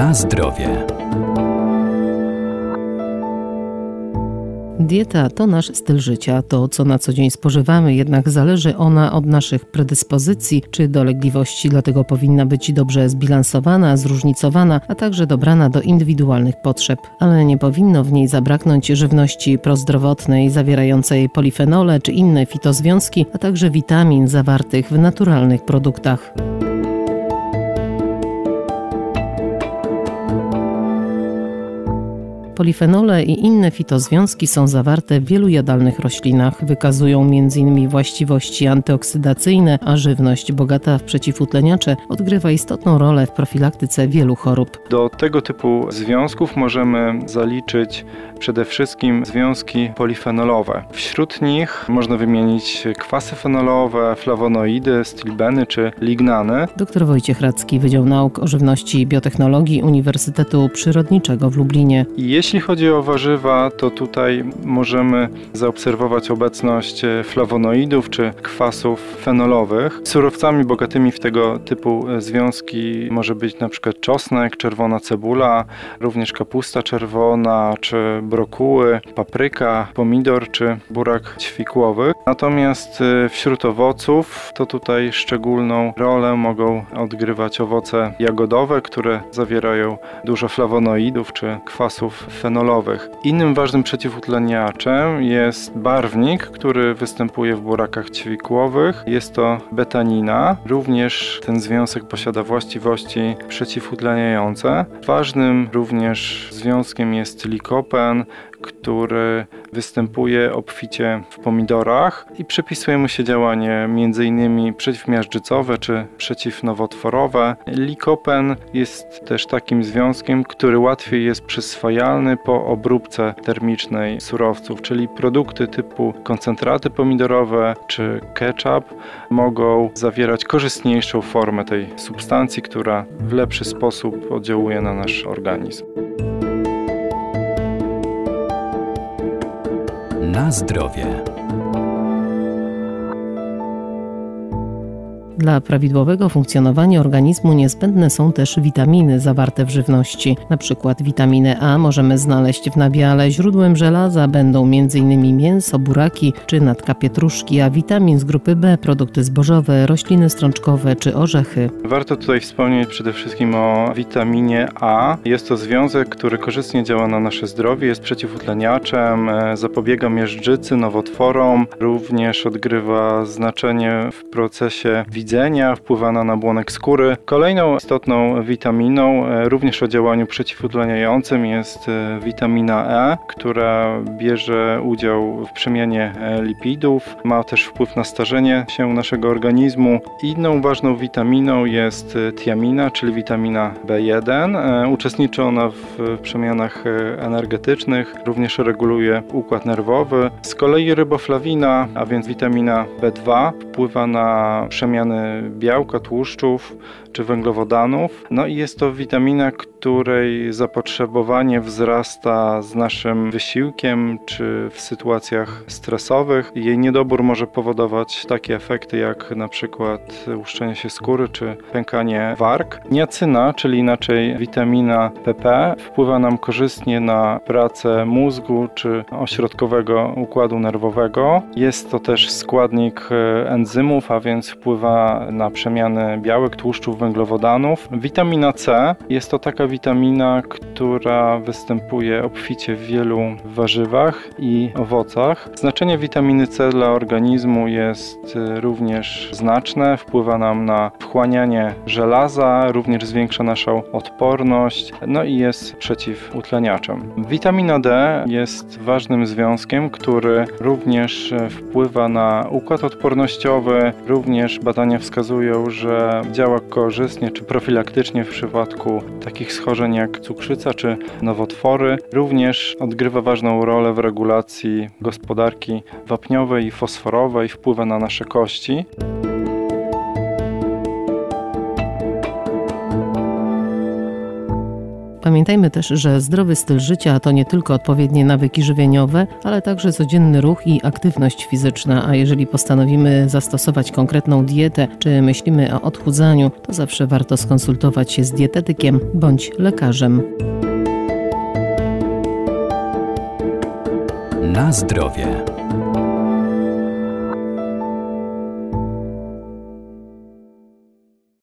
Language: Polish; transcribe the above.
Na zdrowie. Dieta to nasz styl życia, to co na co dzień spożywamy, jednak zależy ona od naszych predyspozycji czy dolegliwości, dlatego powinna być dobrze zbilansowana, zróżnicowana, a także dobrana do indywidualnych potrzeb. Ale nie powinno w niej zabraknąć żywności prozdrowotnej zawierającej polifenole czy inne fitozwiązki, a także witamin zawartych w naturalnych produktach. Polifenole i inne fitozwiązki są zawarte w wielu jadalnych roślinach. Wykazują m.in. właściwości antyoksydacyjne, a żywność bogata w przeciwutleniacze odgrywa istotną rolę w profilaktyce wielu chorób. Do tego typu związków możemy zaliczyć przede wszystkim związki polifenolowe. Wśród nich można wymienić kwasy fenolowe, flawonoidy, stilbeny czy lignany. Dr Wojciech Radzki, Wydział Nauk o Żywności i Biotechnologii Uniwersytetu Przyrodniczego w Lublinie. Jeśli chodzi o warzywa, to tutaj możemy zaobserwować obecność flawonoidów czy kwasów fenolowych. Surowcami bogatymi w tego typu związki może być przykład czosnek, czerwona cebula, również kapusta czerwona czy brokuły, papryka, pomidor czy burak ćwikłowy. Natomiast y, wśród owoców to tutaj szczególną rolę mogą odgrywać owoce jagodowe, które zawierają dużo flawonoidów czy kwasów fenolowych. Innym ważnym przeciwutleniaczem jest barwnik, który występuje w burakach ćwikłowych. Jest to betanina. Również ten związek posiada właściwości przeciwutleniające. Ważnym również związkiem jest likopen, który występuje obficie w pomidorach i przypisuje mu się działanie m.in. przeciwmiażdżycowe czy przeciwnowotworowe. Likopen jest też takim związkiem, który łatwiej jest przyswajalny po obróbce termicznej surowców, czyli produkty typu koncentraty pomidorowe czy ketchup mogą zawierać korzystniejszą formę tej substancji, która w lepszy sposób oddziałuje na nasz organizm. Na zdrowie. Dla prawidłowego funkcjonowania organizmu niezbędne są też witaminy zawarte w żywności. Na przykład witaminę A możemy znaleźć w nabiale. Źródłem żelaza będą m.in. mięso, buraki czy natka pietruszki, a witamin z grupy B produkty zbożowe, rośliny strączkowe czy orzechy. Warto tutaj wspomnieć przede wszystkim o witaminie A. Jest to związek, który korzystnie działa na nasze zdrowie, jest przeciwutleniaczem, e, zapobiega miażdżycy, nowotworom, również odgrywa znaczenie w procesie widzenia widzenia, wpływa na nabłonek skóry. Kolejną istotną witaminą, e, również o działaniu przeciwutleniającym jest e, witamina E, która bierze udział w przemianie e, lipidów, ma też wpływ na starzenie się naszego organizmu. Inną ważną witaminą jest tiamina, czyli witamina B1. Uczestniczy ona w przemianach energetycznych, również reguluje układ nerwowy. Z kolei ryboflawina, a więc witamina B2, wpływa na przemiany białka, tłuszczów czy węglowodanów. No i jest to witamina, której zapotrzebowanie wzrasta z naszym wysiłkiem czy w sytuacjach stresowych. Jej niedobór może powodować takie efekty jak na przykład łuszczenie się skóry czy pękanie warg. Niacyna, czyli inaczej witamina PP, wpływa nam korzystnie na pracę mózgu czy ośrodkowego układu nerwowego. Jest to też składnik e, enzymów, a więc wpływa na przemiany białek, tłuszczów, węglowodanów. Witamina C jest to taka witamina, która występuje obficie w wielu warzywach i owocach. Znaczenie witaminy C dla organizmu jest y, również znaczne, wpływa nam na wchłanianie żelaza, również zwiększa naszą odporność, no i jest przeciwutleniaczem. Witamina D jest ważnym związkiem, który również wpływa na układ odpornościowy, również badania wskazują, że działa korzystnie czy profilaktycznie w przypadku takich schorzeń jak cukrzyca czy nowotwory. Również odgrywa ważną rolę w regulacji gospodarki wapniowej i fosforowej, wpływa na nasze kości. Pamiętajmy też, że zdrowy styl życia to nie tylko odpowiednie nawyki żywieniowe, ale także codzienny ruch i aktywność fizyczna, a jeżeli postanowimy zastosować konkretną dietę, czy myślimy o odchudzaniu, to zawsze warto skonsultować się z dietetykiem bądź lekarzem. Na zdrowie.